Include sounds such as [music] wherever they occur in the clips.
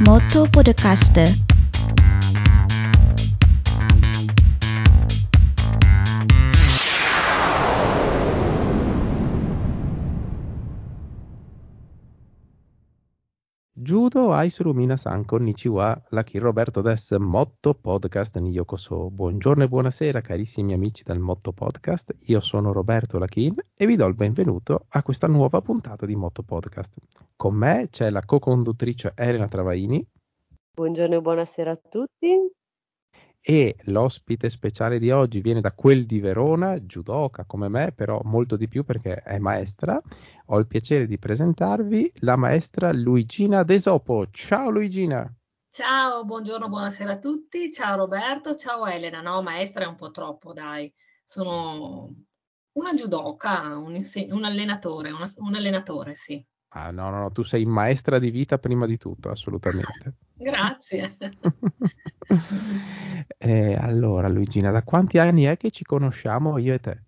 Moto Podcast. Judo Aisuru Minasan Konnichiwa, Lucky Roberto des Motto Podcast Niyokoso. Buongiorno e buonasera carissimi amici del Motto Podcast, io sono Roberto Lachin e vi do il benvenuto a questa nuova puntata di Motto Podcast. Con me c'è la co-conduttrice Elena Travaini. Buongiorno e buonasera a tutti e l'ospite speciale di oggi viene da quel di Verona, judoka come me, però molto di più perché è maestra. Ho il piacere di presentarvi la maestra Luigina Desopo. Ciao Luigina. Ciao, buongiorno, buonasera a tutti. Ciao Roberto, ciao Elena. No, maestra è un po' troppo, dai. Sono una judoka, un, inseg- un allenatore, una, un allenatore, sì. Ah, no, no, no, tu sei maestra di vita prima di tutto, assolutamente. [laughs] Grazie. [laughs] eh, allora, Luigina, da quanti anni è che ci conosciamo io e te?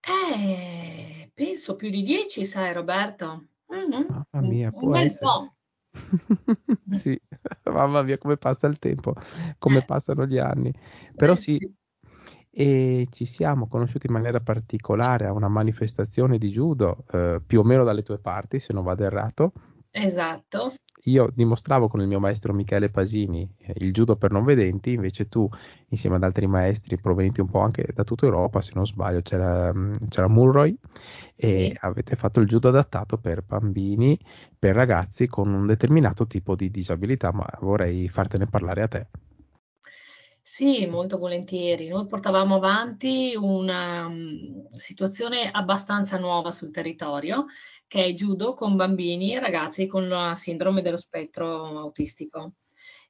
Eh, penso più di dieci, sai, Roberto. Mm-hmm. Mamma mia, un, un bel essere. po'. [laughs] sì, mamma mia, come passa il tempo, come eh. passano gli anni. Però eh, sì, sì, e ci siamo conosciuti in maniera particolare a una manifestazione di judo, eh, più o meno dalle tue parti, se non vado errato. Esatto. Io dimostravo con il mio maestro Michele Pasini eh, il judo per non vedenti, invece tu, insieme ad altri maestri provenienti un po' anche da tutta Europa, se non sbaglio, c'era, mm, c'era Mulroy, e sì. avete fatto il judo adattato per bambini, per ragazzi con un determinato tipo di disabilità, ma vorrei fartene parlare a te. Sì, molto volentieri. Noi portavamo avanti una um, situazione abbastanza nuova sul territorio, che è judo con bambini e ragazzi con la sindrome dello spettro autistico.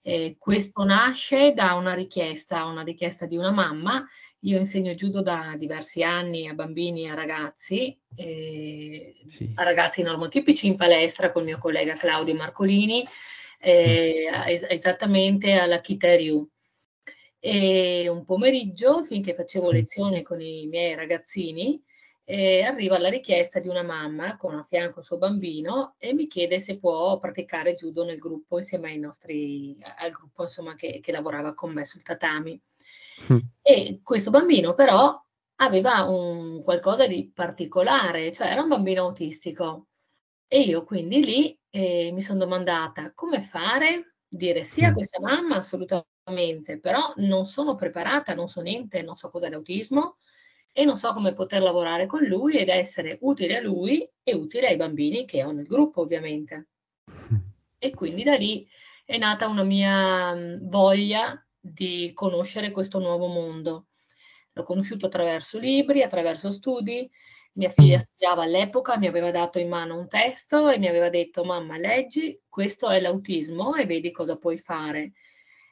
Eh, questo nasce da una richiesta, una richiesta di una mamma. Io insegno judo da diversi anni a bambini e a ragazzi, eh, sì. a ragazzi normotipici in palestra con il mio collega Claudio Marcolini, eh, es- esattamente alla Kiteriu e un pomeriggio, finché facevo lezione con i miei ragazzini, eh, arriva la richiesta di una mamma con a fianco il suo bambino e mi chiede se può praticare judo nel gruppo insieme ai nostri, al gruppo insomma, che, che lavorava con me sul tatami. Mm. E questo bambino però aveva un qualcosa di particolare, cioè era un bambino autistico. E io quindi lì eh, mi sono domandata come fare, dire sì a mm. questa mamma assolutamente però non sono preparata, non so niente, non so cos'è l'autismo e non so come poter lavorare con lui ed essere utile a lui e utile ai bambini che ho nel gruppo, ovviamente. [laughs] E quindi da lì è nata una mia voglia di conoscere questo nuovo mondo. L'ho conosciuto attraverso libri, attraverso studi. Mia figlia studiava all'epoca, mi aveva dato in mano un testo e mi aveva detto: Mamma, leggi, questo è l'autismo e vedi cosa puoi fare.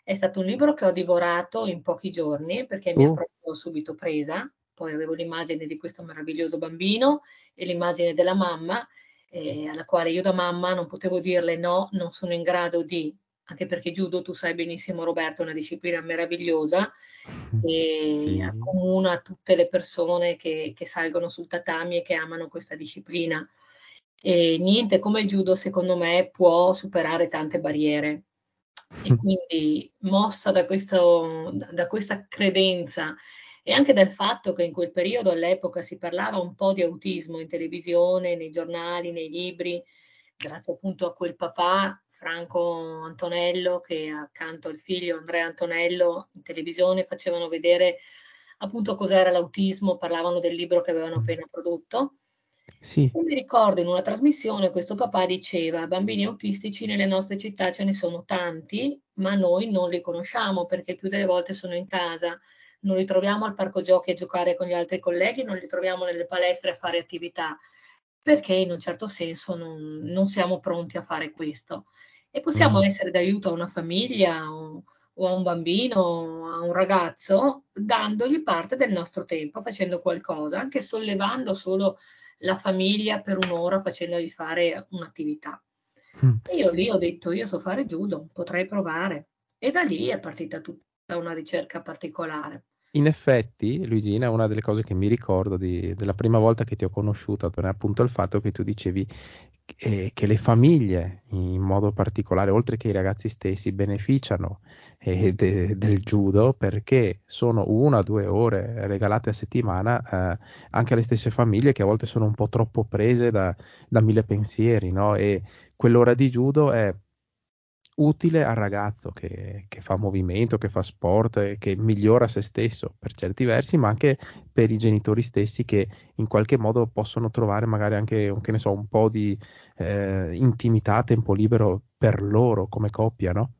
È stato un libro che ho divorato in pochi giorni perché mi ha oh. proprio subito presa. Poi avevo l'immagine di questo meraviglioso bambino e l'immagine della mamma, eh, alla quale io da mamma non potevo dirle no, non sono in grado di, anche perché judo, tu sai benissimo Roberto, è una disciplina meravigliosa e sì. accomuna tutte le persone che, che salgono sul tatami e che amano questa disciplina. E niente come il judo, secondo me, può superare tante barriere e quindi mossa da, questo, da questa credenza e anche dal fatto che in quel periodo all'epoca si parlava un po' di autismo in televisione, nei giornali, nei libri, grazie appunto a quel papà Franco Antonello che accanto al figlio Andrea Antonello in televisione facevano vedere appunto cos'era l'autismo, parlavano del libro che avevano appena prodotto. Sì. mi ricordo in una trasmissione questo papà diceva bambini autistici nelle nostre città ce ne sono tanti, ma noi non li conosciamo perché più delle volte sono in casa, non li troviamo al parco giochi a giocare con gli altri colleghi, non li troviamo nelle palestre a fare attività, perché in un certo senso non, non siamo pronti a fare questo. E possiamo mm. essere d'aiuto a una famiglia o, o a un bambino a un ragazzo dandogli parte del nostro tempo, facendo qualcosa, anche sollevando solo la famiglia per un'ora facendogli fare un'attività. Mm. E io lì ho detto, io so fare judo, potrei provare. E da lì è partita tutta una ricerca particolare. In effetti, Luigina, una delle cose che mi ricordo di, della prima volta che ti ho conosciuto è appunto il fatto che tu dicevi che, che le famiglie, in modo particolare, oltre che i ragazzi stessi, beneficiano eh, de, del judo perché sono una o due ore regalate a settimana eh, anche alle stesse famiglie che a volte sono un po' troppo prese da, da mille pensieri, no? E quell'ora di judo è utile al ragazzo che, che, fa movimento, che fa sport, che migliora se stesso per certi versi, ma anche per i genitori stessi che in qualche modo possono trovare magari anche so, un po' di eh, intimità, tempo libero per loro come coppia, no?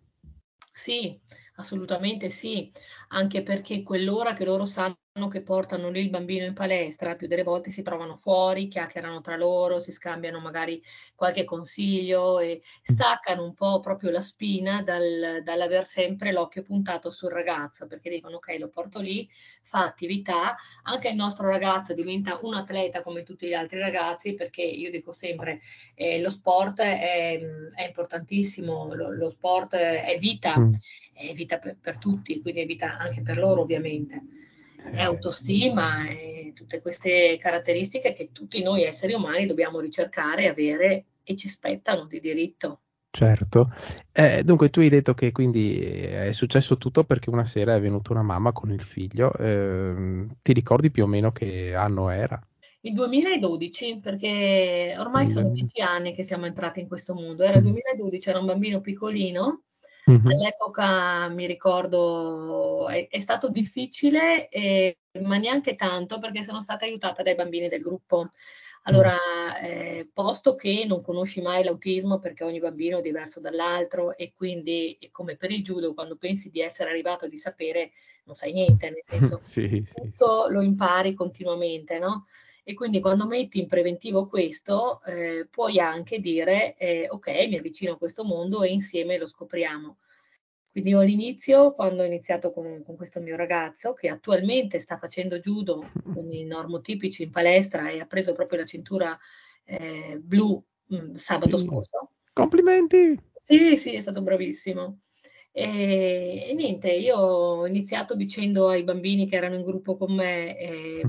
Sì, assolutamente sì, anche perché quell'ora che loro sanno che portano lì il bambino in palestra, più delle volte si trovano fuori, chiacchierano tra loro, si scambiano magari qualche consiglio e staccano un po' proprio la spina dal, dall'aver sempre l'occhio puntato sul ragazzo, perché dicono ok, lo porto lì, fa attività, anche il nostro ragazzo diventa un atleta come tutti gli altri ragazzi, perché io dico sempre eh, lo sport è, è importantissimo, lo, lo, sport è vita, mm. è vita per, per tutti, quindi è vita anche per loro ovviamente è autostima e tutte queste caratteristiche che tutti noi esseri umani dobbiamo ricercare e avere e ci spettano di diritto. Certo, eh, dunque tu hai detto che quindi è successo tutto perché una sera è venuta una mamma con il figlio, eh, ti ricordi più o meno che anno era? Il 2012, perché ormai mm. sono dieci anni che siamo entrati in questo mondo, era il 2012, era un bambino piccolino Mm-hmm. All'epoca mi ricordo è, è stato difficile, eh, ma neanche tanto perché sono stata aiutata dai bambini del gruppo. Allora, eh, posto che non conosci mai l'autismo perché ogni bambino è diverso dall'altro e quindi come per il judo, quando pensi di essere arrivato a di sapere, non sai niente, nel [laughs] senso sì, tutto sì. lo impari continuamente, no? E quindi quando metti in preventivo questo, eh, puoi anche dire, eh, ok, mi avvicino a questo mondo e insieme lo scopriamo. Quindi io all'inizio, quando ho iniziato con, con, questo mio ragazzo, che attualmente sta facendo judo con i normotipici in palestra e ha preso proprio la cintura eh, blu mh, mm, sabato scorso. Complimenti! Sì, sì, è stato bravissimo. E, e, niente, io ho iniziato dicendo ai bambini che erano in gruppo con me, eh,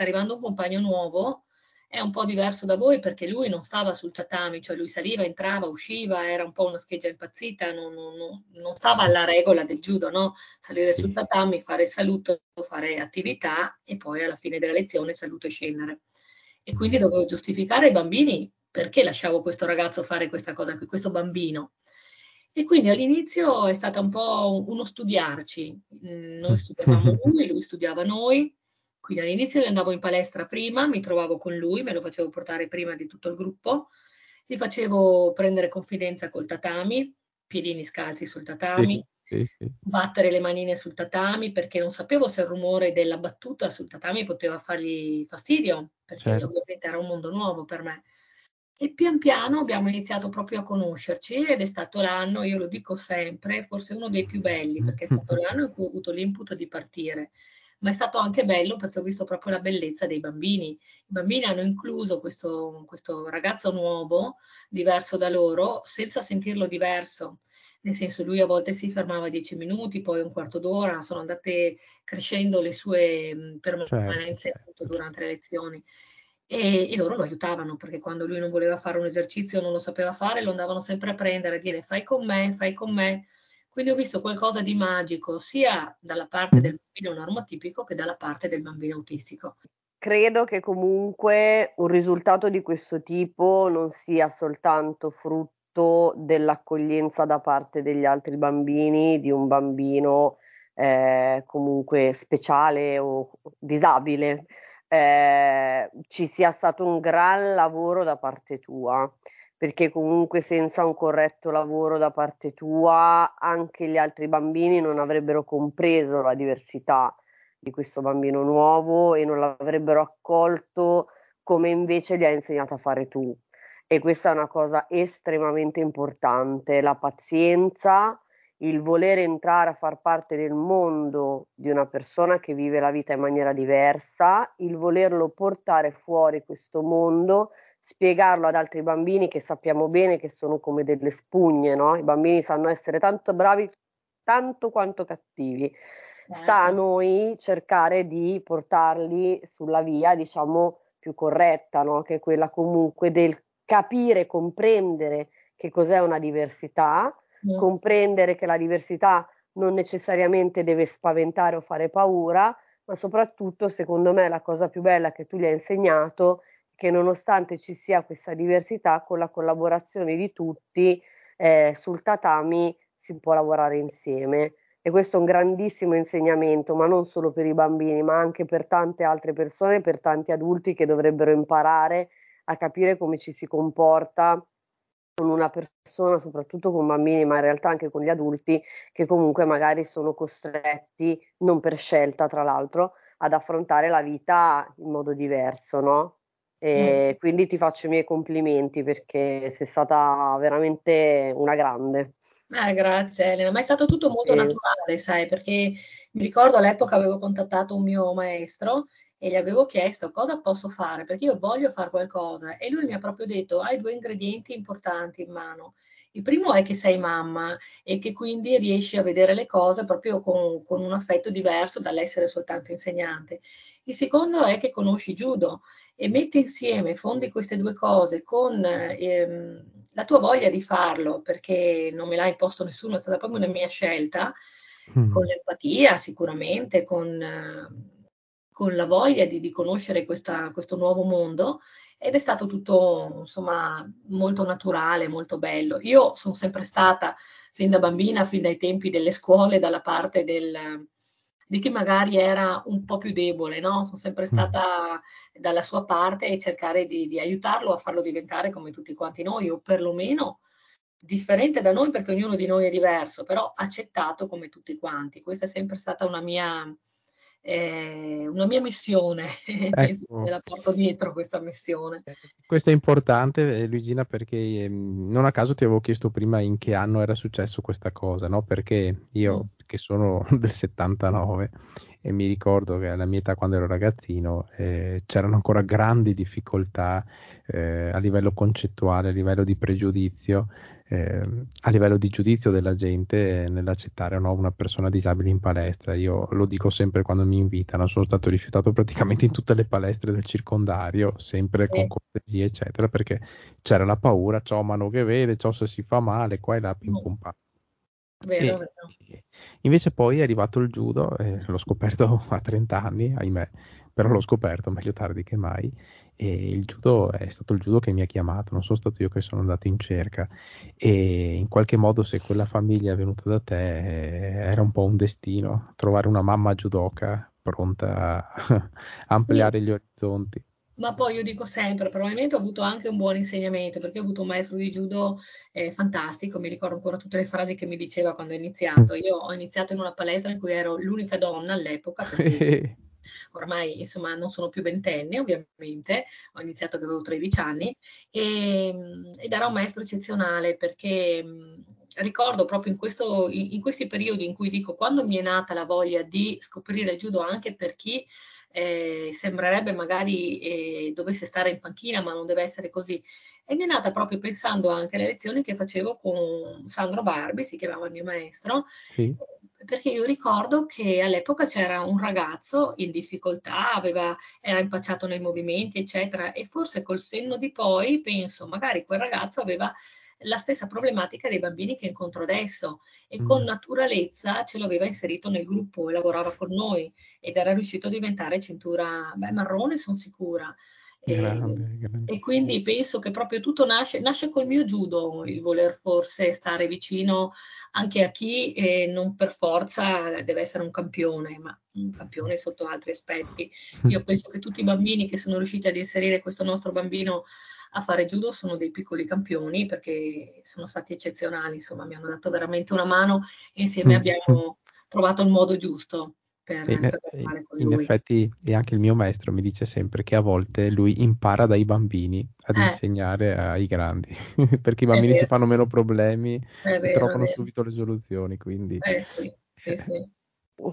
sta arrivando un compagno nuovo, è un po' diverso da voi perché lui non stava sul tatami, cioè lui saliva, entrava, usciva, era un po' una scheggia impazzita, non, non, non stava alla regola del judo, no? Salire sì. sul tatami, fare saluto, fare attività e poi alla fine della lezione saluto e scendere. E quindi mm. dovevo giustificare ai bambini perché lasciavo questo ragazzo fare questa cosa qui, questo bambino. E quindi all'inizio è stato un po' uno studiarci. Mm, noi [laughs] studiavamo lui, lui studiava noi, quindi all'inizio andavo in palestra prima, mi trovavo con lui, me lo facevo portare prima di tutto il gruppo, gli facevo prendere confidenza col tatami, piedini scalzi sul tatami, sì, sì, sì. battere le manine sul tatami perché non sapevo se il rumore della battuta sul tatami poteva fargli fastidio, perché certo. ovviamente era un mondo nuovo per me. E pian piano abbiamo iniziato proprio a conoscerci ed è stato l'anno, io lo dico sempre, forse uno dei più belli, perché è stato [laughs] l'anno in cui ho avuto l'input di partire ma è stato anche bello perché ho visto proprio la bellezza dei bambini. I bambini hanno incluso questo, questo ragazzo nuovo, diverso da loro, senza sentirlo diverso. Nel senso, lui a volte si fermava dieci minuti, poi un quarto d'ora, sono andate crescendo le sue permanenze certo. durante le lezioni. E, e, loro lo aiutavano perché quando lui non voleva fare un esercizio, non lo sapeva fare, lo andavano sempre a prendere, a dire fai con me, fai con me. Quindi ho visto qualcosa di magico sia dalla parte del bambino normotipico che dalla parte del bambino autistico. Credo che comunque un risultato di questo tipo non sia soltanto frutto dell'accoglienza da parte degli altri bambini di un bambino eh, comunque speciale o disabile, eh, ci sia stato un gran lavoro da parte tua perché comunque senza un corretto lavoro da parte tua anche gli altri bambini non avrebbero compreso la diversità di questo bambino nuovo e non l'avrebbero accolto come invece gli hai insegnato a fare tu. E questa è una cosa estremamente importante, la pazienza, il voler entrare a far parte del mondo di una persona che vive la vita in maniera diversa, il volerlo portare fuori questo mondo spiegarlo ad altri bambini che sappiamo bene che sono come delle spugne, no? I bambini sanno essere tanto bravi tanto quanto cattivi. sta a noi cercare di portarli sulla via, diciamo, più corretta, no? che è quella comunque del capire, comprendere che cos'è una diversità, mm. comprendere che la diversità non necessariamente deve spaventare o fare paura, ma soprattutto, secondo me, la cosa più bella che tu gli hai insegnato è che nonostante ci sia questa diversità, con la collaborazione di tutti eh, sul tatami si può lavorare insieme. E questo è un grandissimo insegnamento, ma non solo per i bambini, ma anche per tante altre persone, per tanti adulti che dovrebbero imparare a capire come ci si comporta con una persona, soprattutto con bambini, ma in realtà anche con gli adulti, che comunque magari sono costretti, non per scelta tra l'altro, ad affrontare la vita in modo diverso, no? E mm. quindi ti faccio i miei complimenti perché sei stata veramente una grande. Eh, grazie Elena, ma è stato tutto molto eh. naturale, sai, perché mi ricordo all'epoca avevo contattato un mio maestro e gli avevo chiesto cosa posso fare perché io voglio fare qualcosa e lui mi ha proprio detto hai due ingredienti importanti in mano. Il primo è che sei mamma e che quindi riesci a vedere le cose proprio con, con un affetto diverso dall'essere soltanto insegnante. Il secondo è che conosci judo e metti insieme, fondi queste due cose con ehm, la tua voglia di farlo, perché non me l'ha imposto nessuno, è stata proprio una mia scelta, mm. con l'empatia sicuramente, con... Eh, con la voglia di, di conoscere questa, questo nuovo mondo ed è stato tutto insomma molto naturale, molto bello. Io sono sempre stata fin da bambina, fin dai tempi delle scuole, dalla parte del, di chi magari era un po' più debole, no? Sono sempre mm. stata dalla sua parte e cercare di, di aiutarlo a farlo diventare come tutti quanti noi, o perlomeno differente da noi perché ognuno di noi è diverso, però accettato come tutti quanti. Questa è sempre stata una mia, è una mia missione, [laughs] ecco. me la porto dietro questa missione. Eh, questo è importante, eh, Luigina, perché ehm, non a caso ti avevo chiesto prima in che anno era successo questa cosa, no? Perché io, mm. che sono [laughs] del 79, e mi ricordo che alla mia età, quando ero ragazzino, eh, c'erano ancora grandi difficoltà eh, a livello concettuale, a livello di pregiudizio eh, a livello di giudizio della gente nell'accettare o no una persona disabile in palestra. Io lo dico sempre quando mi invitano, sono stato rifiutato praticamente in tutte le palestre del circondario, sempre con cortesia, eccetera, perché c'era la paura, c'ho mano che vede, c'ho se si fa male, qua e là, pim pum pam. Vero, vero. Invece poi è arrivato il judo, eh, l'ho scoperto [laughs] a 30 anni, ahimè, però l'ho scoperto meglio tardi che mai e il judo è stato il judo che mi ha chiamato, non sono stato io che sono andato in cerca e in qualche modo se quella famiglia è venuta da te eh, era un po' un destino, trovare una mamma judoka pronta a [laughs] ampliare gli orizzonti. Ma poi io dico sempre, probabilmente ho avuto anche un buon insegnamento perché ho avuto un maestro di judo eh, fantastico, mi ricordo ancora tutte le frasi che mi diceva quando ho iniziato. Io ho iniziato in una palestra in cui ero l'unica donna all'epoca, [laughs] ormai insomma non sono più ventenne ovviamente, ho iniziato che avevo 13 anni e, ehm, ed era un maestro eccezionale perché ricordo proprio in, questo, in, questi periodi in cui dico quando mi è nata la voglia di scoprire il judo anche per chi eh, sembrerebbe magari eh, dovesse stare in panchina ma non deve essere così. E mi è nata proprio pensando anche alle lezioni che facevo con Sandro Barbi, si chiamava il mio maestro, sì. perché io ricordo che all'epoca c'era un ragazzo in difficoltà, aveva, era impacciato nei movimenti, eccetera, e forse col senno di poi penso, magari quel ragazzo aveva la stessa problematica dei bambini che incontro adesso e mm. con naturalezza ce l'aveva inserito nel gruppo e lavorava con noi ed era riuscito a diventare cintura beh, marrone, sono sicura. Grande, grande. E, quindi penso che proprio tutto nasce, nasce col mio judo, il voler forse stare vicino anche a chi eh, non per forza deve essere un campione, ma un campione sotto altri aspetti. Io penso che tutti i bambini che sono riusciti ad inserire questo nostro bambino a fare judo sono dei piccoli campioni perché sono stati eccezionali, insomma mi hanno dato veramente una mano e insieme abbiamo trovato il modo giusto per, in, per in effetti, e anche il mio maestro mi dice sempre che a volte lui impara dai bambini ad eh. insegnare ai grandi, [laughs] perché i bambini si fanno meno problemi vero, e trovano subito le soluzioni. Quindi... Eh sì, sì, sì.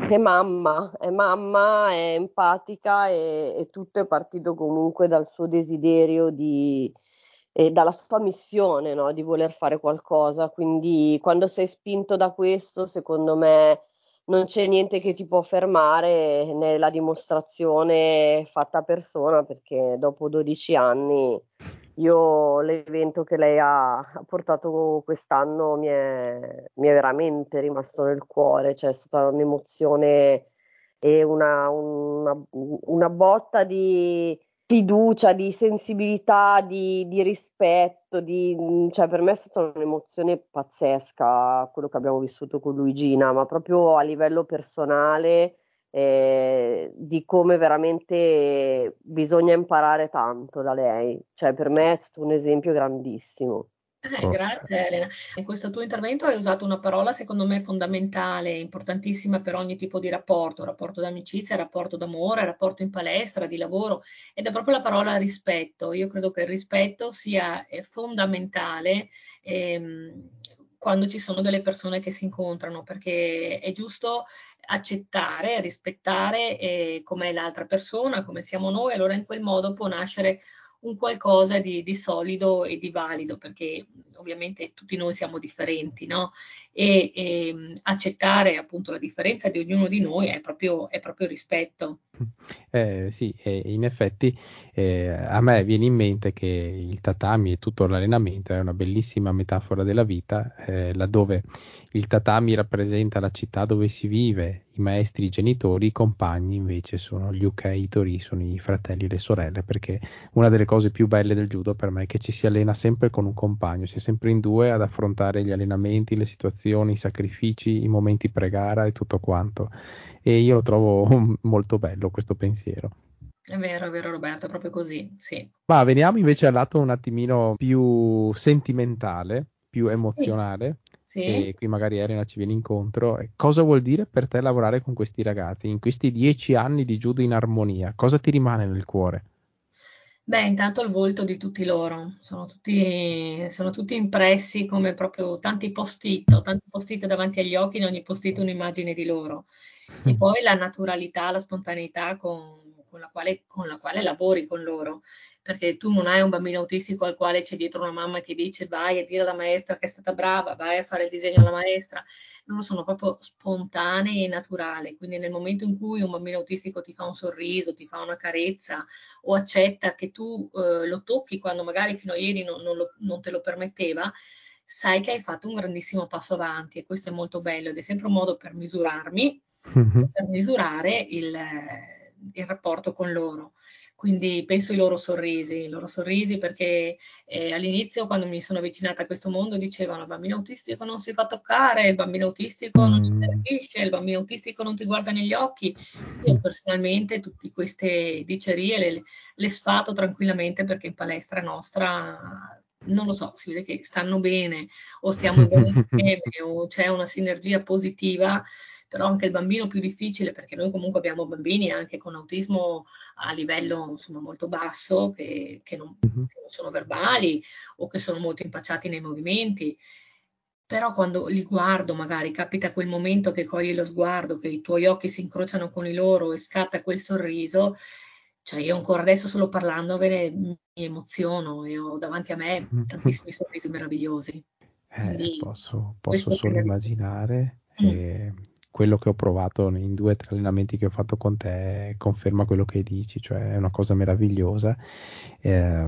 È mamma, è mamma, è empatica e, e tutto è partito comunque dal suo desiderio di, e dalla sua missione no? di voler fare qualcosa. Quindi quando sei spinto da questo, secondo me non c'è niente che ti può fermare nella dimostrazione fatta a persona perché dopo 12 anni io l'evento che lei ha, portato quest'anno mi è, mi è, veramente rimasto nel cuore, cioè è stata un'emozione e una, una, una botta di fiducia, di sensibilità, di, di rispetto, di, cioè per me è stata un'emozione pazzesca quello che abbiamo vissuto con Luigina, ma proprio a livello personale eh, di come veramente bisogna imparare tanto da lei, cioè per me è stato un esempio grandissimo. Eh, grazie Elena. In questo tuo intervento hai usato una parola secondo me fondamentale, importantissima per ogni tipo di rapporto, rapporto d'amicizia, rapporto d'amore, rapporto in palestra, di lavoro, ed è proprio la parola rispetto. Io credo che il rispetto sia eh, fondamentale ehm, quando ci sono delle persone che si incontrano, perché è giusto accettare, rispettare eh, com'è l'altra persona, come siamo noi, allora in quel modo può nascere un qualcosa di, di, solido e di valido, perché ovviamente tutti noi siamo differenti, no? E, e accettare appunto la differenza di ognuno di noi è proprio, è proprio rispetto. Eh, sì, eh, in effetti eh, a me viene in mente che il tatami e tutto l'allenamento è una bellissima metafora della vita, eh, laddove il tatami rappresenta la città dove si vive, i maestri, i genitori, i compagni invece sono gli ukaitori, sono i fratelli e le sorelle, perché una delle cose più belle del judo per me è che ci si allena sempre con un compagno, si è sempre in due ad affrontare gli allenamenti, le situazioni, i sacrifici, i momenti pre-gara e tutto quanto. E io lo trovo [laughs] molto bello questo pensiero. È vero, è vero Roberto, è proprio così, sì. Ma veniamo invece al lato un attimino più sentimentale, più emozionale. Sì. Sì. E qui magari Elena ci viene incontro. Cosa vuol dire per te lavorare con questi ragazzi in questi dieci anni di judo in armonia? Cosa ti rimane nel cuore? Beh, intanto il volto di tutti loro, sono tutti, sono tutti impressi come proprio tanti post-it, tanti post-it davanti agli occhi, in ogni post-it un'immagine di loro. E poi la naturalità, la spontaneità con, con, la quale, con la quale lavori con loro perché tu non hai un bambino autistico al quale c'è dietro una mamma che dice vai a dire alla maestra che è stata brava, vai a fare il disegno alla maestra, loro sono proprio spontanei e naturali, quindi nel momento in cui un bambino autistico ti fa un sorriso, ti fa una carezza o accetta che tu eh, lo tocchi quando magari fino a ieri non, non, lo, non te lo permetteva, sai che hai fatto un grandissimo passo avanti e questo è molto bello ed è sempre un modo per misurarmi, mm-hmm. per misurare il, il rapporto con loro quindi penso ai loro sorrisi, i loro sorrisi perché eh, all'inizio quando mi sono avvicinata a questo mondo dicevano il bambino autistico non si fa toccare, il bambino autistico mm. non ti interagisce, il bambino autistico non ti guarda negli occhi. Io personalmente tutte queste dicerie le, le sfato tranquillamente perché in palestra nostra non lo so, si vede che stanno bene o stiamo bene [laughs] insieme o c'è una sinergia positiva però anche il bambino più difficile, perché noi comunque abbiamo bambini anche con autismo a livello insomma, molto basso, che, che, non, che non sono verbali o che sono molto impacciati nei movimenti però quando li guardo magari capita quel momento che cogli lo sguardo, che i tuoi occhi si incrociano con i loro e scatta quel sorriso, cioè io ancora adesso solo parlandovene mi emoziono e ho davanti a me mm-hmm. tantissimi sorrisi meravigliosi. Eh, posso, posso solo immaginare. Mm. E quello che ho provato in due tre allenamenti che ho fatto con te conferma quello che dici, cioè è una cosa meravigliosa. Eh,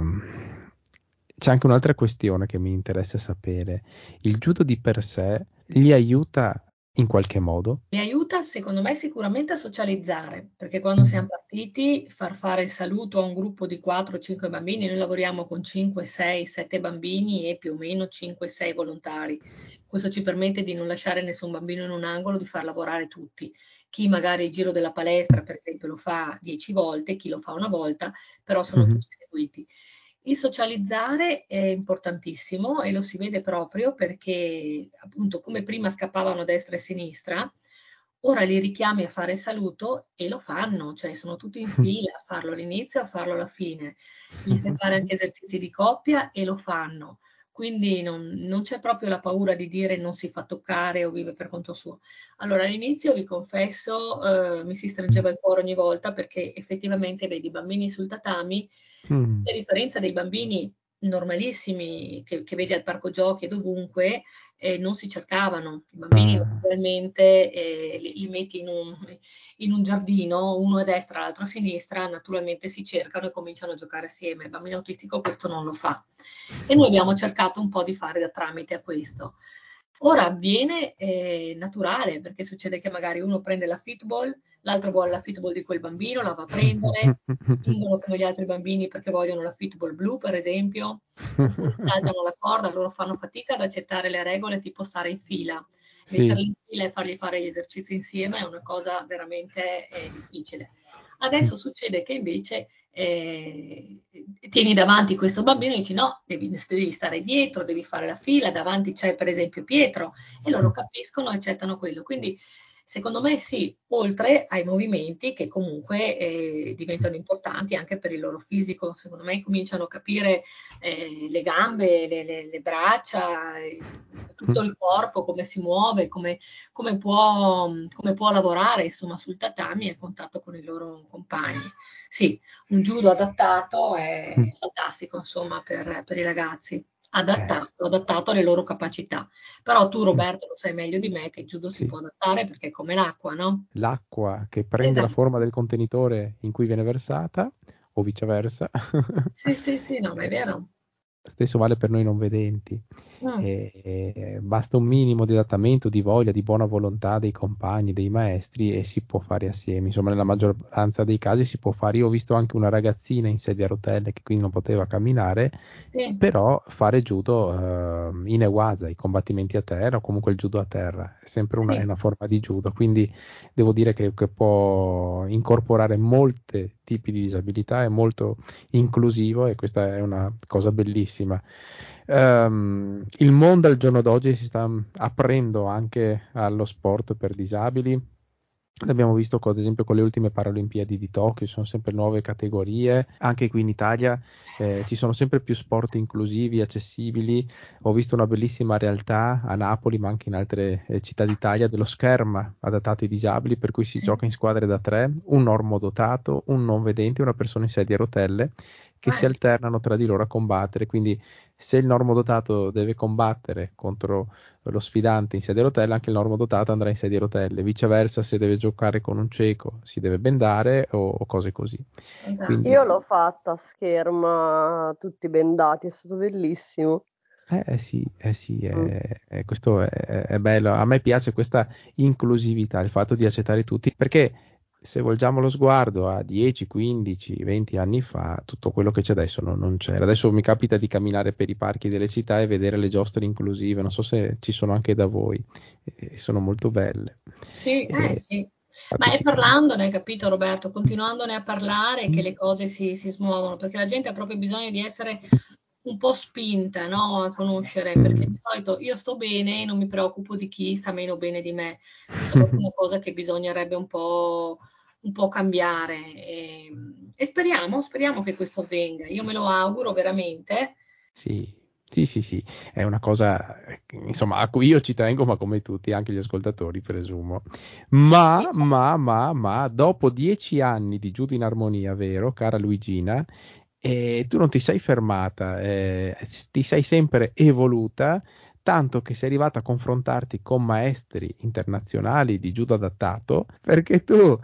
c'è anche un'altra questione che mi interessa sapere. Il judo di per sé li aiuta in qualche modo? Mi aiuta secondo me sicuramente a socializzare, perché quando siamo mm. partiti far fare il saluto a un gruppo di 4-5 bambini, noi lavoriamo con 5, 6, 7 bambini e più o meno 5-6 volontari. Questo ci permette di non lasciare nessun bambino in un angolo, di far lavorare tutti. Chi magari il giro della palestra, per esempio, lo fa 10 volte, chi lo fa una volta, però sono mm-hmm. tutti seguiti. Il socializzare è importantissimo e lo si vede proprio perché, appunto, come prima scappavano a destra e a sinistra, ora li richiami a fare saluto e lo fanno, cioè sono tutti in [laughs] fila a farlo all'inizio e a farlo alla fine. Gli fai fare anche esercizi di coppia e lo fanno quindi non, non, c'è proprio la paura di dire non si fa toccare o vive per conto suo. Allora all'inizio vi confesso eh, mi si stringeva il cuore ogni volta perché effettivamente vedi i bambini sul tatami, mm. a differenza dei bambini normalissimi che, che, vedi al parco giochi e dovunque, eh, non si cercavano. I bambini Ah. naturalmente eh, li, li metti in un, in un giardino, uno a destra, l'altro a sinistra, naturalmente si cercano e cominciano a giocare assieme. Il bambino autistico questo non lo fa. E noi abbiamo cercato un po' di fare da tramite a questo. Ora avviene eh, naturale perché succede che magari uno prende la fitball, l'altro vuole la fitball di quel bambino, la va a prendere, [laughs] spingono come gli altri bambini perché vogliono la fitball blu, per esempio, saltano la corda, loro fanno fatica ad accettare le regole tipo stare in fila. Sì. Metterli in fila e fargli fare gli esercizi insieme è una cosa veramente eh, difficile. Adesso succede che invece eh, tieni davanti questo bambino e dici no, devi, devi stare dietro, devi fare la fila, davanti c'è per esempio Pietro e loro capiscono e accettano quello. Quindi secondo me sì, oltre ai movimenti che comunque eh, diventano importanti anche per il loro fisico, secondo me cominciano a capire eh, le gambe, le, le, le braccia, eh, tutto il corpo, come si muove, come, come, può, come può lavorare insomma sul tatami a contatto con i loro compagni. Sì, un judo adattato è fantastico insomma per, per i ragazzi adattato, adattato, alle loro capacità. Però tu, Roberto, lo sai meglio di me che il judo Sì. si può adattare perché è come l'acqua, no? L'acqua che prende la Esatto. forma del contenitore in cui viene versata o viceversa. Sì, sì, sì, no, ma è [laughs] vero. Stesso vale per noi non vedenti. Mm. E- e basta un minimo di adattamento, di voglia, di buona volontà dei compagni, dei maestri e si può fare assieme. Insomma, nella maggioranza dei casi si può fare. Io ho visto anche una ragazzina in sedia a rotelle che quindi non poteva camminare, Sì, però fare judo eh, in ewaza, i combattimenti a terra o comunque il judo a terra, è sempre una, Sì. una forma di judo. Quindi devo dire che, che può incorporare molti tipi di disabilità, è molto inclusivo e questa è una cosa bellissima. Ehm, il mondo al giorno d'oggi si sta aprendo anche allo sport per disabili. L'abbiamo visto co- ad esempio con le ultime Paralimpiadi di Tokyo, sono sempre nuove categorie, anche qui in Italia eh, ci sono sempre più sport inclusivi, accessibili. Ho visto una bellissima realtà a Napoli, ma anche in altre eh, città d'Italia, dello scherma adattato ai disabili, per cui si gioca in squadre da tre, un normodotato, un non vedente una persona in sedia a rotelle che si Ah. alternano tra di loro a combattere. Quindi se il normodotato deve combattere contro lo sfidante in sedia a rotelle, anche il normodotato andrà in sedia a rotelle. Viceversa, se deve giocare con un cieco, si deve bendare o, o cose così. fantastico. Quindi- Io l'ho fatta a scherma, tutti bendati, è stato bellissimo. Eh, eh sì, eh sì, è- Mm. è- questo è, è bello. A me piace questa inclusività, il fatto di accettare tutti, perché se volgiamo lo sguardo a 10, 15, 20 anni fa, tutto quello che c'è adesso non, non c'era. Adesso mi capita di camminare per i parchi delle città e vedere le giostre inclusive, non so se ci sono anche da voi, e sono molto belle. Sì, Eh, eh sì. Ma è parlandone, capito Roberto? Continuandone a parlare che Mm. le cose si, si smuovono, perché la gente ha proprio bisogno di essere un po' spinta, no? A conoscere, perché Mm. di solito io sto bene e non mi preoccupo di chi sta meno bene di me. È una cosa che bisognerebbe un po', un po' cambiare. E, e speriamo, speriamo che questo avvenga. Io me lo auguro veramente. Sì, sì, sì, sì, è una cosa, insomma, a cui io ci tengo, ma come tutti, anche gli ascoltatori, presumo. Ma, ma, ma, ma, dopo dieci anni di Giudo in Armonia, vero, cara Luigina, eh, tu non ti sei fermata, eh, ti sei sempre evoluta, tanto che sei arrivata a confrontarti con maestri internazionali di judo adattato, perché tu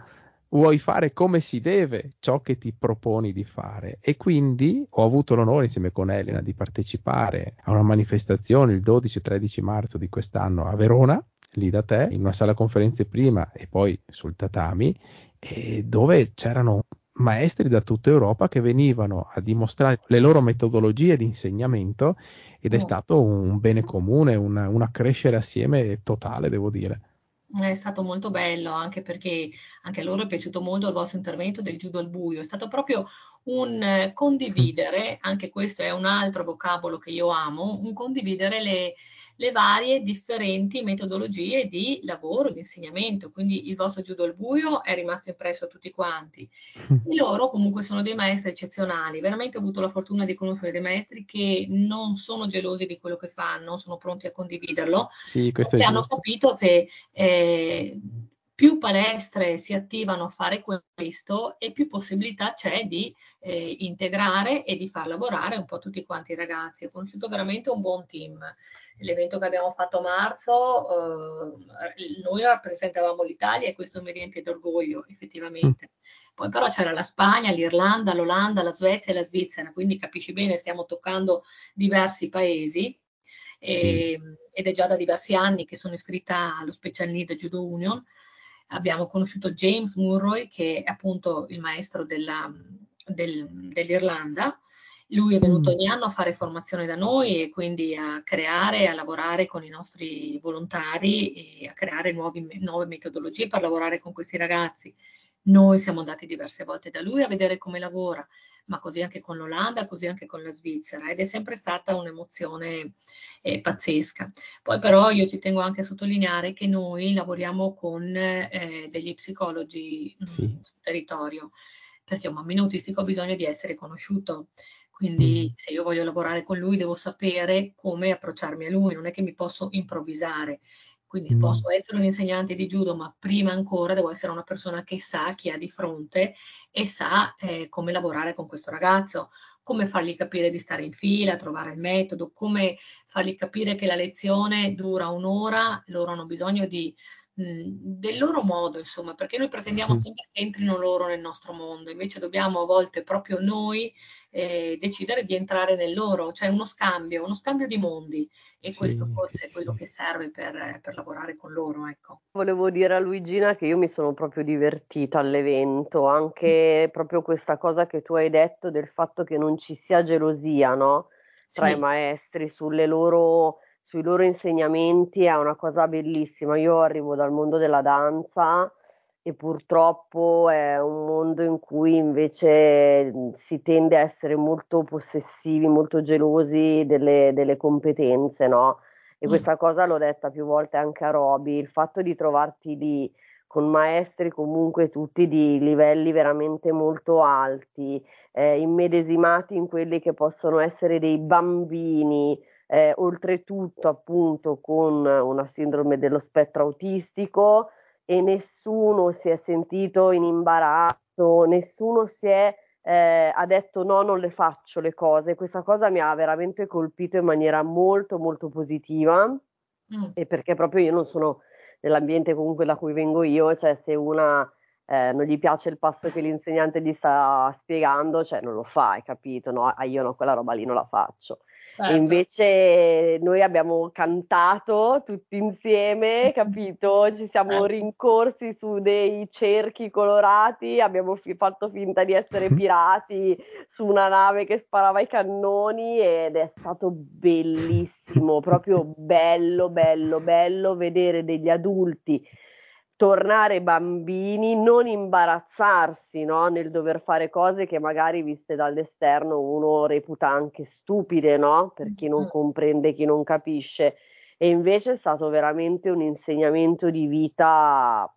vuoi fare come si deve ciò che ti proponi di fare. E quindi ho avuto l'onore insieme con Elena di partecipare a una manifestazione il 12-13 marzo di quest'anno a Verona, lì da te, in una sala conferenze prima e poi sul tatami, e dove c'erano maestri da tutta Europa che venivano a dimostrare le loro metodologie di insegnamento ed è Oh. stato un bene comune, una, una crescere assieme totale, devo dire. È stato molto bello anche perché anche a loro è piaciuto molto il vostro intervento del judo al buio. È stato proprio un condividere, anche questo è un altro vocabolo che io amo, un condividere le, le varie differenti metodologie di lavoro, di insegnamento. Quindi il vostro judo al buio è rimasto impresso a tutti quanti. E loro comunque sono dei maestri eccezionali. Veramente ho avuto la fortuna di conoscere dei maestri che non sono gelosi di quello che fanno, sono pronti a condividerlo Sì, questo hanno capito che eh, più palestre si attivano a fare questo e più possibilità c'è di eh, integrare e di far lavorare un po' tutti quanti i ragazzi. Ho conosciuto veramente un buon team. L'evento che abbiamo fatto a marzo, eh, noi rappresentavamo l'Italia e questo mi riempie d'orgoglio effettivamente. Poi però c'era la Spagna, l'Irlanda, l'Olanda, la Svezia e la Svizzera, quindi capisci bene, stiamo toccando diversi paesi. E, sì. Ed è già da diversi anni che sono iscritta allo Special Need Judo Union abbiamo conosciuto James Murroy, che è appunto il maestro della, del, dell'Irlanda. Lui è venuto mm. ogni anno a fare formazione da noi e quindi a creare, a lavorare con i nostri volontari e a creare nuovi, nuove metodologie per lavorare con questi ragazzi. Noi siamo andati diverse volte da lui a vedere come lavora, ma così anche con l'Olanda, così anche con la Svizzera ed è sempre stata un'emozione eh, pazzesca. Poi però io ci tengo anche a sottolineare che noi lavoriamo con eh, degli psicologi mm, sì. sul territorio, perché un bambino autistico ha bisogno di essere conosciuto. Quindi mm. se io voglio lavorare con lui devo sapere come approcciarmi a lui, non è che mi posso improvvisare. Quindi mm. posso essere un insegnante di judo, ma prima ancora devo essere una persona che sa chi ha di fronte e sa eh, come lavorare con questo ragazzo, come fargli capire di stare in fila, trovare il metodo, come fargli capire che la lezione dura un'ora, loro hanno bisogno di del loro modo, insomma, perché noi pretendiamo sempre che entrino loro nel nostro mondo, invece dobbiamo a volte proprio noi eh, decidere di entrare nel loro, cioè uno scambio, uno scambio di mondi e sì, questo forse è quello sì. che serve per, per, lavorare con loro. Ecco. Volevo dire a Luigina che io mi sono proprio divertita all'evento, anche proprio questa cosa che tu hai detto del fatto che non ci sia gelosia, no? Tra sì. i maestri sulle loro sui loro insegnamenti è una cosa bellissima. Io arrivo dal mondo della danza e purtroppo è un mondo in cui invece si tende a essere molto possessivi, molto gelosi delle, delle competenze, no? E mm. questa cosa l'ho detta più volte anche a Roby, il fatto di trovarti lì con maestri comunque tutti di livelli veramente molto alti, eh, immedesimati in quelli che possono essere dei bambini, eh, oltretutto appunto con una sindrome dello spettro autistico e nessuno si è sentito in imbarazzo, nessuno si è eh, ha detto no, non le faccio le cose. Questa cosa mi ha veramente colpito in maniera molto molto positiva mm. e perché proprio io non sono nell'ambiente comunque da cui vengo io, cioè se una eh, non gli piace il passo che l'insegnante gli sta spiegando, cioè non lo fa, hai capito? No, ah, io no, quella roba lì non la faccio. Certo. Invece noi abbiamo cantato tutti insieme, [laughs] capito? Ci siamo certo. rincorsi su dei cerchi colorati, abbiamo fi- fatto finta di essere [laughs] pirati su una nave che sparava i cannoni ed è stato bellissimo, proprio bello, bello, bello vedere degli adulti tornare bambini, non imbarazzarsi no? nel dover fare cose che magari viste dall'esterno uno reputa anche stupide, no? per chi non comprende, chi non capisce. E invece è stato veramente un insegnamento di vita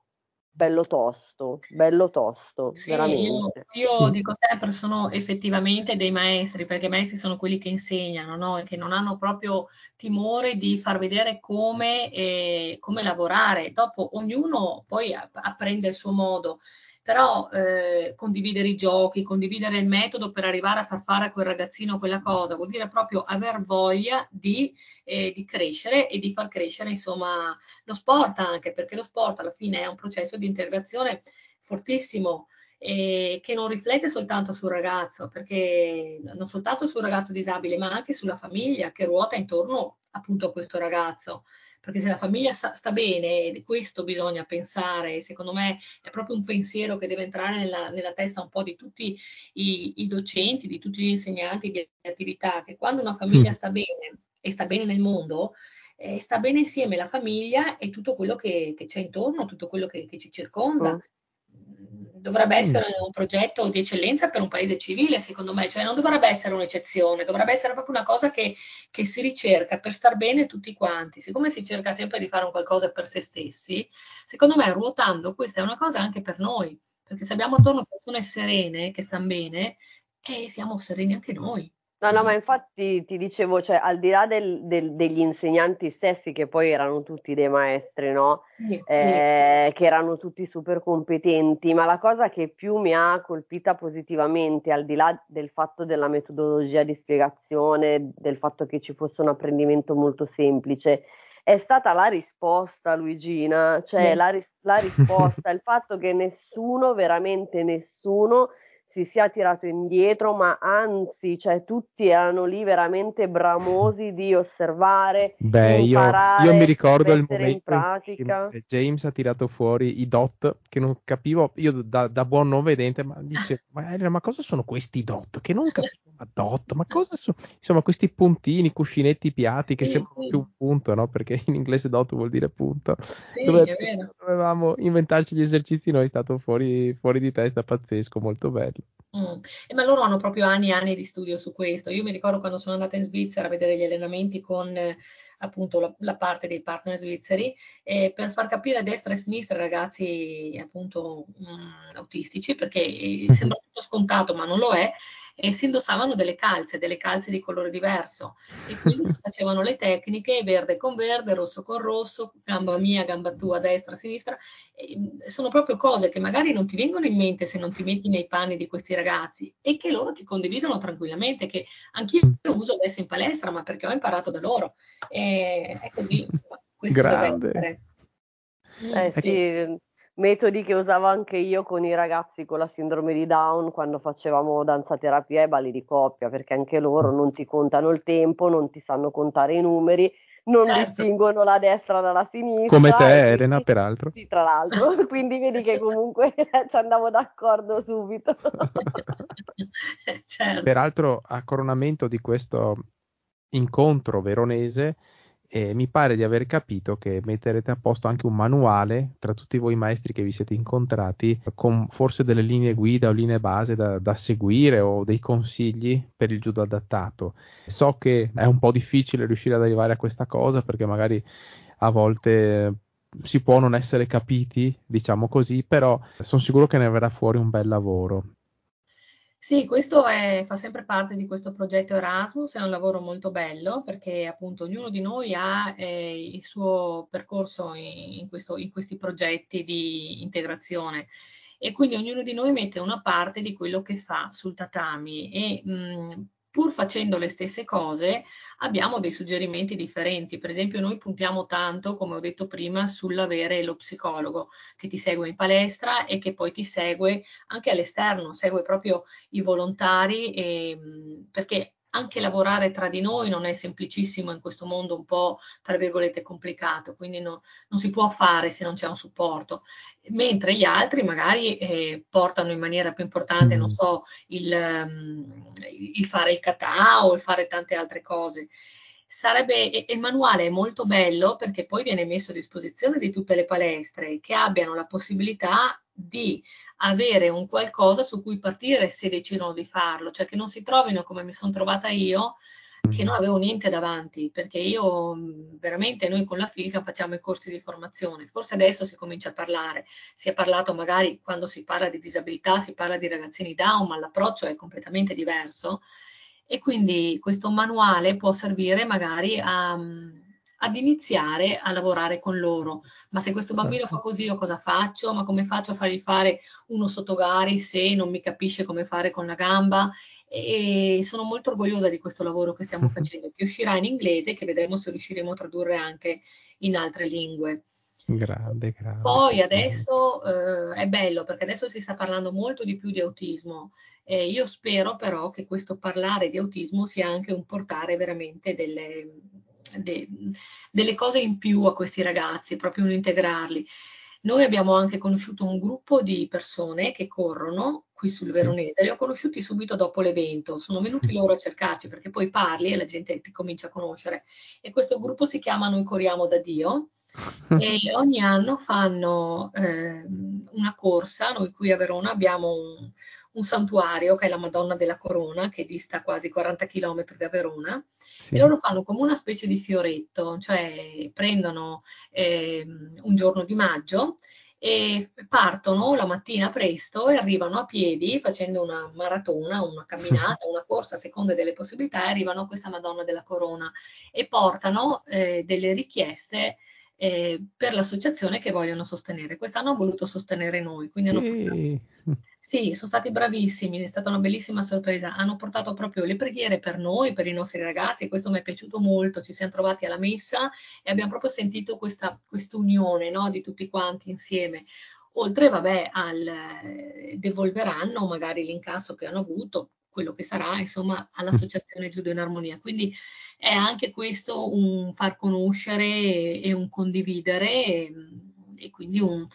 bello tosto, bello tosto, sì, veramente. Io, io sì. dico sempre, sono effettivamente dei maestri, perché i maestri sono quelli che insegnano, no? E che non hanno proprio timore di far vedere come, eh, come lavorare. Dopo ognuno poi apprende il suo modo però eh, condividere i giochi, condividere il metodo per arrivare a far fare a quel ragazzino quella cosa, vuol dire proprio aver voglia di, eh, di crescere e di far crescere insomma lo sport anche, perché lo sport alla fine è un processo di integrazione fortissimo eh, che non riflette soltanto sul ragazzo, perché non soltanto sul ragazzo disabile, ma anche sulla famiglia che ruota intorno appunto a questo ragazzo perché se la famiglia sta, sta bene, e di questo bisogna pensare, secondo me è proprio un pensiero che deve entrare nella, nella testa un po' di tutti i, i, docenti, di tutti gli insegnanti di attività, che quando una famiglia mm. sta bene e sta bene nel mondo, eh, sta bene insieme la famiglia e tutto quello che, che c'è intorno, tutto quello che, che ci circonda. Mm dovrebbe mm. essere un progetto di eccellenza per un paese civile, secondo me, cioè non dovrebbe essere un'eccezione, dovrebbe essere proprio una cosa che, che, si ricerca per star bene tutti quanti. Siccome si cerca sempre di fare un qualcosa per se stessi, secondo me ruotando questa è una cosa anche per noi, perché se abbiamo attorno persone serene che stanno bene, eh, siamo sereni anche noi. No, no, ma infatti ti dicevo, cioè, al di là del, del, degli insegnanti stessi, che poi erano tutti dei maestri, no? Sì, eh, sì. Che erano tutti super competenti, ma la cosa che più mi ha colpita positivamente, al di là del fatto della metodologia di spiegazione, del fatto che ci fosse un apprendimento molto semplice, è stata la risposta, Luigina, cioè sì. la, ris- la risposta, il fatto che nessuno, veramente nessuno, si sia tirato indietro, ma anzi, cioè, tutti erano lì veramente bramosi di osservare, Beh, imparare, io, io mi ricordo il momento in pratica. In James ha tirato fuori i dot che non capivo, io da, da buon non vedente, ma dice, [laughs] ma, ma, cosa sono questi dot? Che non capivo, ma dot, ma cosa sono? Insomma, questi puntini, cuscinetti piatti che sì, sembrano sì. più un punto, no? Perché in inglese dot vuol dire punto. Sì, Dove, dovevamo inventarci gli esercizi, noi è stato fuori, fuori di testa, pazzesco, molto bello. Mm. Eh, ma loro hanno proprio anni e anni di studio su questo. Io mi ricordo quando sono andata in Svizzera a vedere gli allenamenti con eh, appunto la, la, parte dei partner svizzeri eh, per far capire a destra e a sinistra ai ragazzi appunto mh, mm, autistici, perché mhm. sembra tutto scontato, ma non lo è e si indossavano delle calze, delle calze di colore diverso e quindi si facevano le tecniche verde con verde, rosso con rosso, gamba mia, gamba tua, destra, sinistra. E mm, sono proprio cose che magari non ti vengono in mente se non ti metti nei panni di questi ragazzi e che loro ti condividono tranquillamente, che anch'io uso adesso in palestra, ma perché ho imparato da loro. E è così, insomma, questo Grande. deve essere. Eh sì, metodi che usavo anche io con i ragazzi con la sindrome di Down quando facevamo danzaterapia e balli di coppia, perché anche loro non ti contano il tempo, non ti sanno contare i numeri, non certo. distinguono la destra dalla sinistra. Come te, Elena, quindi, peraltro. Sì, tra l'altro, [laughs] quindi vedi che comunque [laughs] ci andavo d'accordo subito. [laughs] certo. Peraltro, a coronamento di questo incontro veronese, e mi pare di aver capito che metterete a posto anche un manuale tra tutti voi maestri che vi siete incontrati con forse delle linee guida o linee base da, da seguire o dei consigli per il judo adattato. So che è un po' difficile riuscire ad arrivare a questa cosa perché magari a volte si può non essere capiti, diciamo così, però sono sicuro che ne verrà fuori un bel lavoro. Sì, questo è, fa sempre parte di questo progetto Erasmus, è un lavoro molto bello perché appunto ognuno di noi ha eh, il suo percorso in, questo, in questi progetti di integrazione e quindi ognuno di noi mette una parte di quello che fa sul tatami e mh, pur facendo le stesse cose, abbiamo dei suggerimenti differenti. Per esempio, noi puntiamo tanto, come ho detto prima, sull'avere lo psicologo che ti segue in palestra e che poi ti segue anche all'esterno, segue proprio i volontari, e, ehm, perché anche lavorare tra di noi non è semplicissimo in questo mondo un po', tra virgolette, complicato, quindi no, non si può fare se non c'è un supporto, mentre gli altri magari eh, portano in maniera più importante, non mm. so, il, um, il fare il kata o il fare tante altre cose sarebbe, e il manuale è molto bello perché poi viene messo a disposizione di tutte le palestre che abbiano la possibilità di avere un qualcosa su cui partire se decidono di farlo, cioè che non si trovino come mi sono trovata io, che non avevo niente davanti, perché io veramente noi con la FILCA facciamo i corsi di formazione, forse adesso si comincia a parlare, si è parlato magari quando si parla di disabilità, si parla di ragazzini down, ma l'approccio è completamente diverso. E quindi questo manuale può servire magari a, ad iniziare a lavorare con loro. Ma se questo bambino fa così, io cosa faccio? Ma come faccio a fargli fare uno sottogari se non mi capisce come fare con la gamba? E sono molto orgogliosa di questo lavoro che stiamo [laughs] facendo, che uscirà in inglese e che vedremo se riusciremo a tradurre anche in altre lingue. Grande, grande. Poi adesso eh, è bello perché adesso si sta parlando molto di più di autismo. Eh, io spero però che questo parlare di autismo sia anche un portare veramente delle, de, delle cose in più a questi ragazzi, proprio un integrarli. Noi abbiamo anche conosciuto un gruppo di persone che corrono qui sul Veronese, li ho conosciuti subito dopo l'evento, sono venuti loro a cercarci perché poi parli e la gente ti comincia a conoscere. E questo gruppo si chiama Noi Corriamo da Dio [laughs] e ogni anno fanno eh, una corsa, noi qui a Verona abbiamo un, un, santuario che è la Madonna della Corona che dista quasi 40 km da Verona sì. e loro fanno come una specie di fioretto, cioè prendono eh, un giorno di maggio e partono la mattina presto e arrivano a piedi facendo una maratona, una camminata, [laughs] una corsa a seconda delle possibilità e arrivano a questa Madonna della Corona e portano eh, delle richieste eh, per l'associazione che vogliono sostenere. Quest'anno hanno voluto sostenere noi, quindi hanno portato... Sì, sono stati bravissimi, è stata una bellissima sorpresa. Hanno portato proprio le preghiere per noi, per i nostri ragazzi, questo mi è piaciuto molto. Ci siamo trovati alla messa e abbiamo proprio sentito questa unione no, di tutti quanti insieme. Oltre, vabbè, al eh, devolveranno magari l'incasso che hanno avuto, quello che sarà, insomma, all'associazione Giudo in Armonia. Quindi è anche questo un far conoscere e, e un condividere e, e quindi un,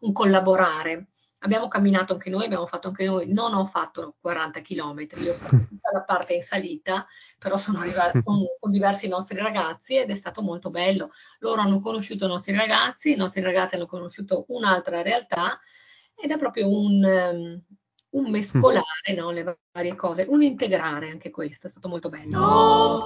un collaborare abbiamo camminato anche noi, abbiamo fatto anche noi, non ho fatto 40 km, io ho fatto [laughs] tutta la parte in salita, però sono arrivata con, con, diversi nostri ragazzi ed è stato molto bello. Loro hanno conosciuto i nostri ragazzi, i nostri ragazzi hanno conosciuto un'altra realtà ed è proprio un, um, un mescolare no, le varie cose, un integrare anche questo, è stato molto bello.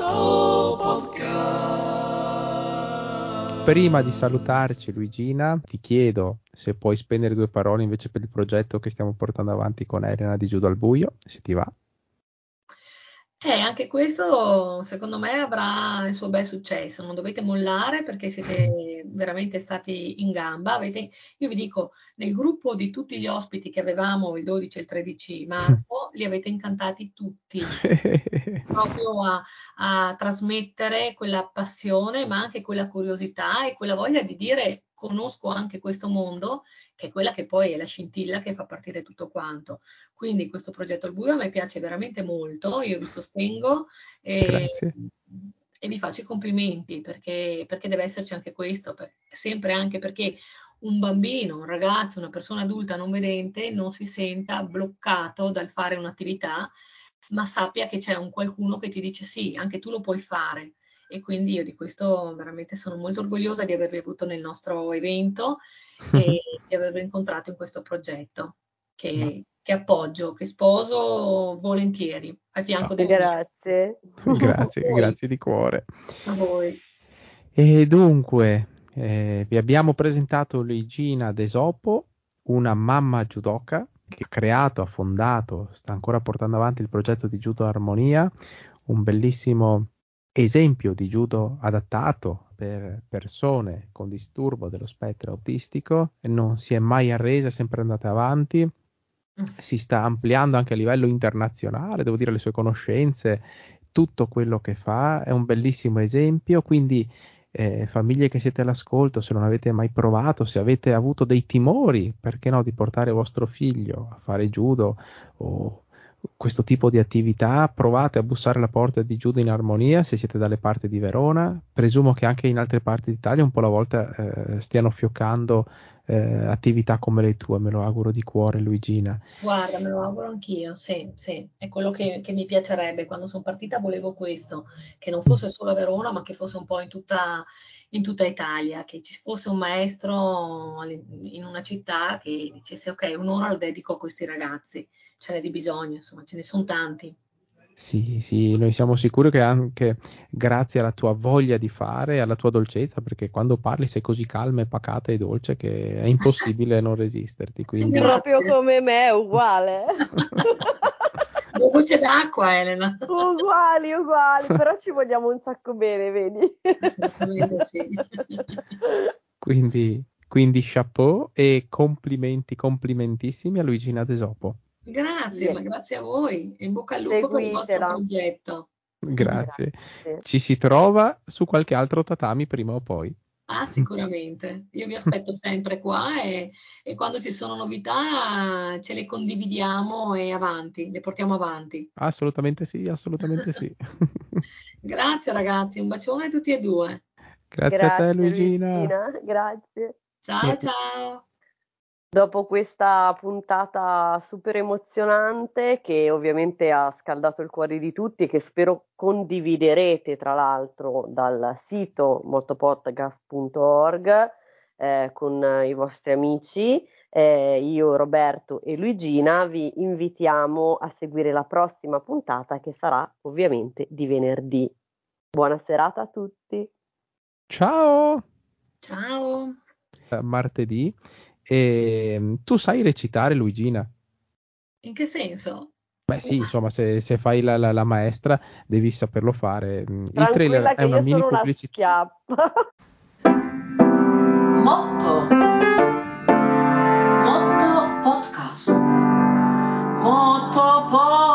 Prima di salutarci Luigina, ti chiedo se puoi spendere due parole invece per il progetto che stiamo portando avanti con Elena di Giudo al Buio, se ti va. Eh, anche questo secondo me avrà il suo bel successo, non dovete mollare perché siete veramente stati in gamba. Avete, io vi dico, nel gruppo di tutti gli ospiti che avevamo il 12 e il 13 marzo, li avete incantati tutti, [laughs] proprio a, a trasmettere quella passione, ma anche quella curiosità e quella voglia di dire conosco anche questo mondo, che è quella che poi è la scintilla che fa partire tutto quanto. Quindi questo progetto al buio a me piace veramente molto, io vi sostengo e, e vi faccio i complimenti perché, perché, deve esserci anche questo, per, sempre anche perché un bambino, un ragazzo, una persona adulta non vedente non si senta bloccato dal fare un'attività, ma sappia che c'è un qualcuno che ti dice sì, anche tu lo puoi fare e quindi io di questo veramente sono molto orgogliosa di avervi avuto nel nostro evento e [laughs] di avervi incontrato in questo progetto che, che appoggio, che sposo volentieri al fianco di Grazie. [laughs] grazie, grazie di cuore. A voi. E dunque, eh, vi abbiamo presentato Luigina Desopo, una mamma judoka che ha creato, ha fondato, sta ancora portando avanti il progetto di Judo Armonia, un bellissimo esempio di judo adattato per persone con disturbo dello spettro autistico non si è mai arresa, è sempre andata avanti, mm. si sta ampliando anche a livello internazionale, devo dire le sue conoscenze, tutto quello che fa è un bellissimo esempio, quindi eh, famiglie che siete all'ascolto, se non avete mai provato, se avete avuto dei timori, perché no, di portare vostro figlio a fare judo o questo tipo di attività, provate a bussare alla porta di Giudo in Armonia se siete dalle parti di Verona. Presumo che anche in altre parti d'Italia un po' alla volta eh, stiano fioccando eh, attività come le tue, me lo auguro di cuore Luigina. Guarda, me lo auguro anch'io, sì, sì, è quello che, che mi piacerebbe. Quando sono partita volevo questo, che non fosse solo a Verona, ma che fosse un po' in tutta, in tutta Italia, che ci fosse un maestro in una città che dicesse ok, un'ora lo dedico a questi ragazzi ce n'è di bisogno, insomma, ce ne sono tanti. Sì, sì, noi siamo sicuri che anche grazie alla tua voglia di fare, alla tua dolcezza, perché quando parli sei così calma e pacata e dolce che è impossibile non resisterti. Quindi... Proprio come me, uguale. [laughs] voce d'acqua, Elena. Uguali, uguali, però ci vogliamo un sacco bene, vedi? Assolutamente sì. [laughs] quindi, quindi chapeau e complimenti, complimentissimi a Luigina Desopo. Grazie, ma grazie a voi. In bocca al lupo per il vostro progetto. Grazie. grazie. Ci si trova su qualche altro tatami prima o poi. Ah, sicuramente. Io vi aspetto sempre qua e, e, quando ci sono novità ce le condividiamo e avanti, le portiamo avanti. Assolutamente sì, assolutamente sì. [laughs] Grazie ragazzi, un bacione a tutti e due. Grazie, Grazie a te Luigina. Luigina. Grazie. Ciao ciao dopo questa puntata super emozionante che ovviamente ha scaldato il cuore di tutti e che spero condividerete tra l'altro dal sito motopodcast.org eh, con i vostri amici, eh, io Roberto e Luigina vi invitiamo a seguire la prossima puntata che sarà ovviamente di venerdì. Buona serata a tutti. Ciao. Ciao. Martedì E mm, tu sai recitare, Luigina? In che senso? Beh sì, insomma, se, se fai la, la, la, maestra devi saperlo fare. Mm, il trailer è una mini pubblicità. Motto. Motto podcast. Motto podcast.